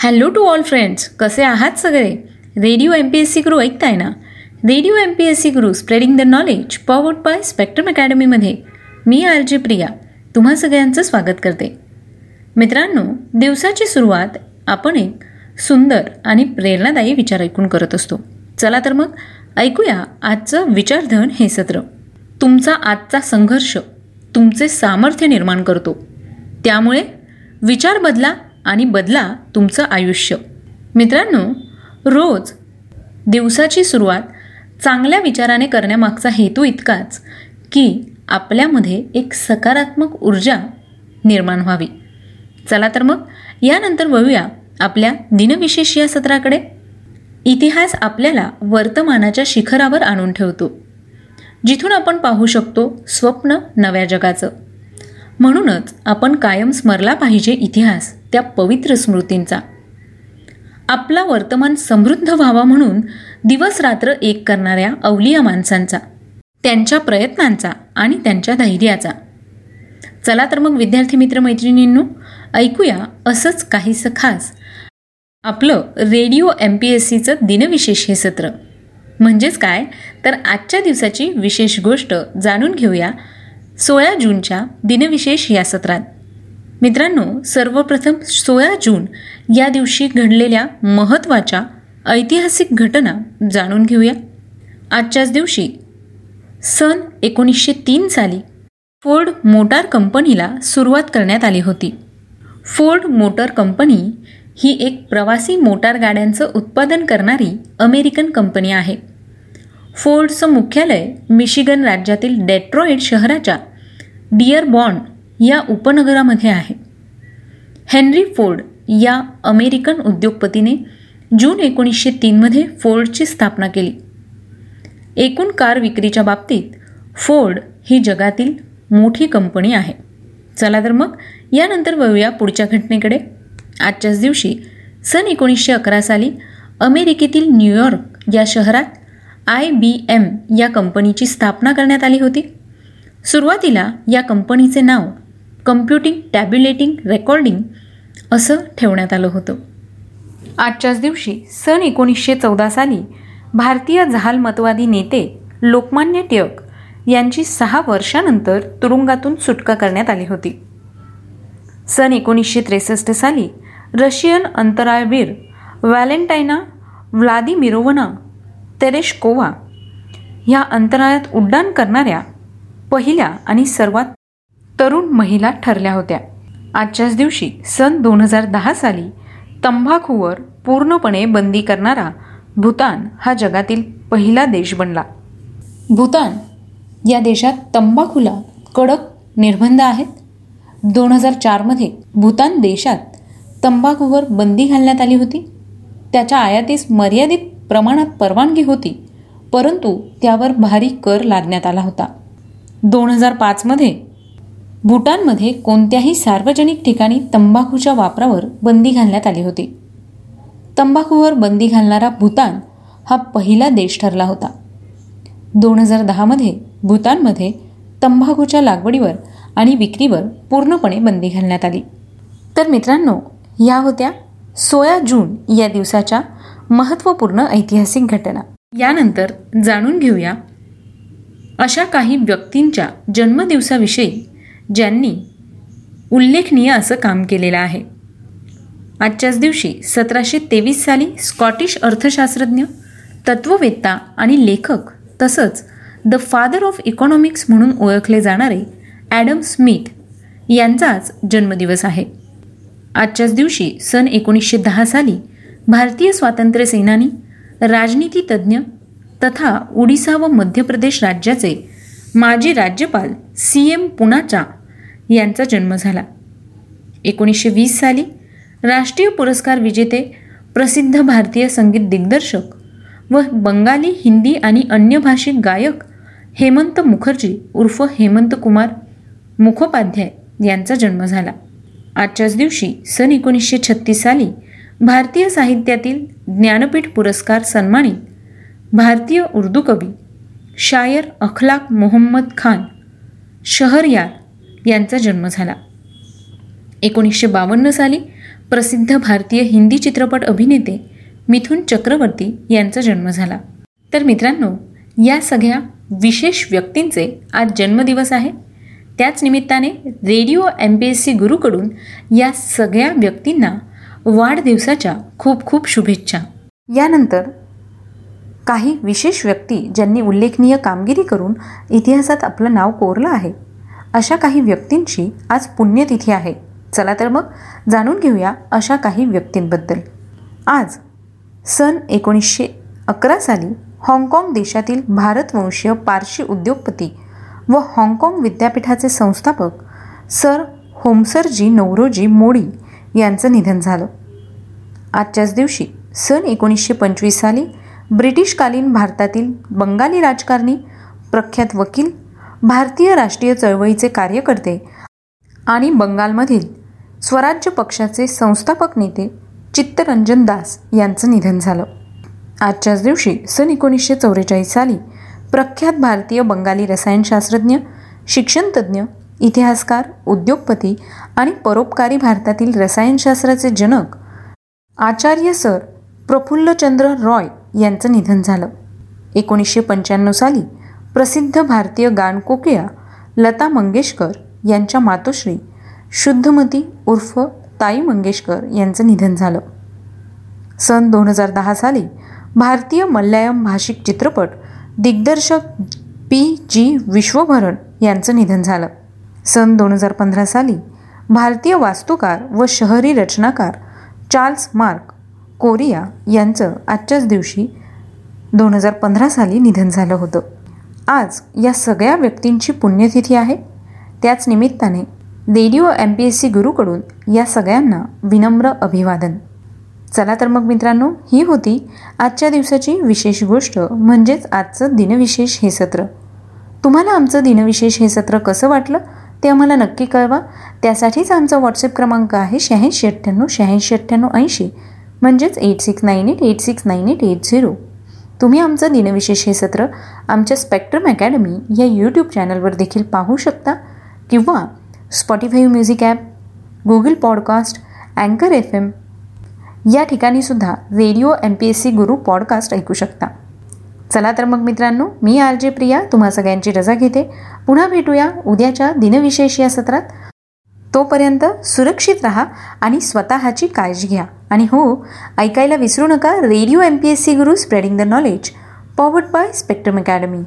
Hello to all friends कसे आहात सगळे? Radio M P S C crew ऐकताय ना? Radio M P S C crew spreading the knowledge powered by spectrum अकॅडमीमध्ये मी R J Priya. तुम्हा सगळ्यांचं स्वागत करते. मित्रांनो दिवसाची सुरुवात आपण एक सुंदर आणि प्रेरणादायी विचार ऐकून करत असतो. चला तर मग ऐकूया आजचं विचारधन हे सत्र. तुमचा आजचा संघर्ष तुमचे सामर्थ्य निर्माण करतो. त्यामुळे विचार बदला आणि बदला तुमचं आयुष्य. मित्रांनो रोज दिवसाची सुरुवात चांगल्या विचाराने करण्यामागचा हेतू इतकाच की आपल्यामध्ये एक सकारात्मक ऊर्जा निर्माण व्हावी. चला तर मग यानंतर वळूया आपल्या दिनविशेष या सत्राकडे. इतिहास आपल्याला वर्तमानाच्या शिखरावर आणून ठेवतो जिथून आपण पाहू शकतो स्वप्न नव्या जगाचं. म्हणूनच आपण कायम स्मरला पाहिजे इतिहास त्या पवित्र स्मृतींचा. आपला वर्तमान समृद्ध व्हावा म्हणून दिवस रात्र एक करणाऱ्या अवलिया माणसांचा त्यांच्या प्रयत्नांचा आणि त्यांच्या धैर्याचा. चला तर मग विद्यार्थी मित्र मैत्रिणींनो ऐकूया असंच काहीसं खास. आपलं रेडिओ एम पी एस सीचं दिनविशेष हे सत्र. म्हणजेच काय? तर आजच्या दिवसाची विशेष गोष्ट जाणून घेऊया सोळा जूनच्या दिनविशेष या सत्रात. मित्रांनो सर्वप्रथम सोळा जून या दिवशी घडलेल्या महत्त्वाच्या ऐतिहासिक घटना जाणून घेऊया. आजच्याच दिवशी सन एकोणीसशे तीन साली फोर्ड मोटार कंपनीला सुरुवात करण्यात आली होती. फोर्ड मोटर कंपनी ही एक प्रवासी मोटार गाड्यांचं उत्पादन करणारी अमेरिकन कंपनी आहे. फोर्डचं मुख्यालय मिशिगन राज्यातील डेट्रॉइड शहराच्या डिअर बॉन्ड या उपनगरामध्ये आहे. हेनरी फोर्ड या अमेरिकन उद्योगपतीने जून एकोणीसशे तीनमध्ये फोर्डची स्थापना केली. एकूण कार विक्रीच्या बाबतीत फोर्ड ही जगातील मोठी कंपनी आहे. चला तर मग यानंतर वळूया पुढच्या घटनेकडे. आजच्याच दिवशी सन एकोणीसशे अकरा साली अमेरिकेतील न्यूयॉर्क या शहरात आय बी एम या कंपनीची स्थापना करण्यात आली होती. सुरुवातीला या कंपनीचे नाव कम्प्युटिंग टॅब्युलेटिंग रेकॉर्डिंग असं ठेवण्यात आलं होतं. आजच्याच दिवशी सन एकोणीसशे चौदा साली भारतीय जहालमतवादी नेते लोकमान्य टिळक यांची सहा वर्षानंतर तुरुंगातून सुटका करण्यात आली होती. सन एकोणीसशे त्रेसष्ट साली रशियन अंतराळवीर व्हॅलेंटायना व्लादिमिरोवना तेरेशकोवा ह्या अंतराळात उड्डाण करणाऱ्या पहिल्या आणि सर्वात तरुण महिला ठरल्या होत्या. आजच्याच दिवशी सन दोन हजार दहा साली तंबाखूवर पूर्णपणे बंदी करणारा भूतान हा जगातील पहिला देश बनला. भूतान या देशात तंबाखूला कडक निर्बंध आहेत. दोन हजार चारमध्ये भूतान देशात तंबाखूवर बंदी घालण्यात आली होती. त्याच्या आयातीस मर्यादित प्रमाणात परवानगी होती परंतु त्यावर भारी कर लादण्यात आला होता. दोन हजार पाचमध्ये भूटानमध्ये कोणत्याही सार्वजनिक ठिकाणी तंबाखूच्या वापरावर बंदी घालण्यात आली होती. तंबाखूवर बंदी घालणारा भूतान हा पहिला देश ठरला होता. दोन हजार दहामध्ये भूतानमध्ये तंबाखूच्या लागवडीवर आणि विक्रीवर पूर्णपणे बंदी घालण्यात आली. तर मित्रांनो या होत्या सोळा जून या दिवसाच्या महत्त्वपूर्ण ऐतिहासिक घटना. यानंतर जाणून घेऊया अशा काही व्यक्तींच्या जन्मदिवसाविषयी ज्यांनी उल्लेखनीय असं काम केलेलं आहे. आजच्याच दिवशी सतराशे तेवीस साली स्कॉटिश अर्थशास्त्रज्ञ तत्ववेत्ता आणि लेखक तसंच द फादर ऑफ इकॉनॉमिक्स म्हणून ओळखले जाणारे ॲडम स्मिथ यांचाच जन्मदिवस आहे. आजच्याच दिवशी सन एकोणीसशे दहा साली भारतीय स्वातंत्र्य सेनानी राजनीतीतज्ज्ञ तथा ओडिसा व मध्य प्रदेश राज्याचे माजी राज्यपाल सी एम पुनाचा यांचा जन्म झाला. एकोणीसशे वीस साली राष्ट्रीय पुरस्कार विजेते प्रसिद्ध भारतीय संगीत दिग्दर्शक व बंगाली हिंदी आणि अन्य भाषिक गायक हेमंत मुखर्जी उर्फ हेमंत कुमार मुखोपाध्याय यांचा जन्म झाला. आजच्याच दिवशी सन एकोणीसशे छत्तीस साली भारतीय साहित्यातील ज्ञानपीठ पुरस्कार सन्मानित भारतीय उर्दू कवी शायर अखलाक मोहम्मद खान शहरयार यांचा जन्म झाला. एकोणीसशे बावन्न साली प्रसिद्ध भारतीय हिंदी चित्रपट अभिनेते मिथुन चक्रवर्ती यांचा जन्म झाला. तर मित्रांनो या सगळ्या विशेष व्यक्तींचे आज जन्मदिवस आहे. त्याच निमित्ताने radio M P S C गुरुकडून या सगळ्या व्यक्तींना वाढदिवसाच्या खूप खूप शुभेच्छा. यानंतर काही विशेष व्यक्ती ज्यांनी उल्लेखनीय कामगिरी करून इतिहासात आपलं नाव कोरलं आहे. अशा काही व्यक्तींची आज पुण्यतिथी आहे. चला तर मग जाणून घेऊया अशा काही व्यक्तींबद्दल. आज सन एकोणीसशे अकरा साली हाँगकाँग देशातील भारतवंशीय पारशी उद्योगपती व हाँगकाँग विद्यापीठाचे संस्थापक सर होमसरजी नवरोजी मोडी यांचं निधन झालं. आजच्याच दिवशी सन एकोणीसशे पंचवीस साली ब्रिटिशकालीन भारतातील बंगाली राजकारणी प्रख्यात वकील भारतीय राष्ट्रीय चळवळीचे कार्यकर्ते आणि बंगालमधील स्वराज्य पक्षाचे संस्थापक नेते चित्तरंजन दास यांचं निधन झालं. आजच्याच दिवशी सन एकोणीसशे चौवेचाळीस साली प्रख्यात भारतीय बंगाली रसायनशास्त्रज्ञ शिक्षणतज्ज्ञ इतिहासकार उद्योगपती आणि परोपकारी भारतातील रसायनशास्त्राचे जनक आचार्य सर प्रफुल्लचंद्र रॉय यांचं निधन झालं. एकोणीसशे पंच्याण्णव साली प्रसिद्ध भारतीय गानकोकिळा लता मंगेशकर यांच्या मातोश्री शुद्धमती उर्फ ताई मंगेशकर यांचं निधन झालं. सन दोन हजार दहा साली भारतीय मल्याळम भाषिक चित्रपट दिग्दर्शक पी जी विश्वभरण यांचं निधन झालं. सन दोन हजार पंधरा साली भारतीय वास्तुकार व शहरी रचनाकार चार्ल्स मार्क कोरिया यांचं आजच्याच दिवशी दोन हजार पंधरा साली निधन झालं होतं. आज या सगळ्या व्यक्तींची पुण्यतिथी आहे. त्याच निमित्ताने radio M P S C गुरुकडून या सगळ्यांना विनम्र अभिवादन. चला तर मग मित्रांनो ही होती आजच्या दिवसाची विशेष गोष्ट म्हणजेच आजचं दिनविशेष हे सत्र. तुम्हाला आमचं दिनविशेष हे सत्र कसं वाटलं ते आम्हाला नक्की कळवा. त्यासाठीच आमचा व्हॉट्सअप क्रमांक आहे शहाऐंशी अठ्ठ्याण्णव शहाऐंशी अठ्ठ्याण्णव ऐंशी. म्हणजेच eight six nine eight eight six nine eight eight zero तुम्ही आमचं दिनविशेष हे सत्र आमच्या स्पेक्ट्रम अकॅडमी या यूट्यूब चॅनलवर देखील पाहू शकता किंवा Spotify music app Google podcast अँकर एफ एम या ठिकाणीसुद्धा radio M P S C Guru podcast ऐकू शकता. चला तर मग मित्रांनो मी आर जे प्रिया तुम्हा सगळ्यांची रजा घेते. पुन्हा भेटूया उद्याच्या दिनविशेष या सत्रात. तोपर्यंत सुरक्षित राहा आणि स्वतःची काळजी घ्या. आणि हो ऐकायला विसरू नका radio M P S C Guru spreading the knowledge powered by spectrum academy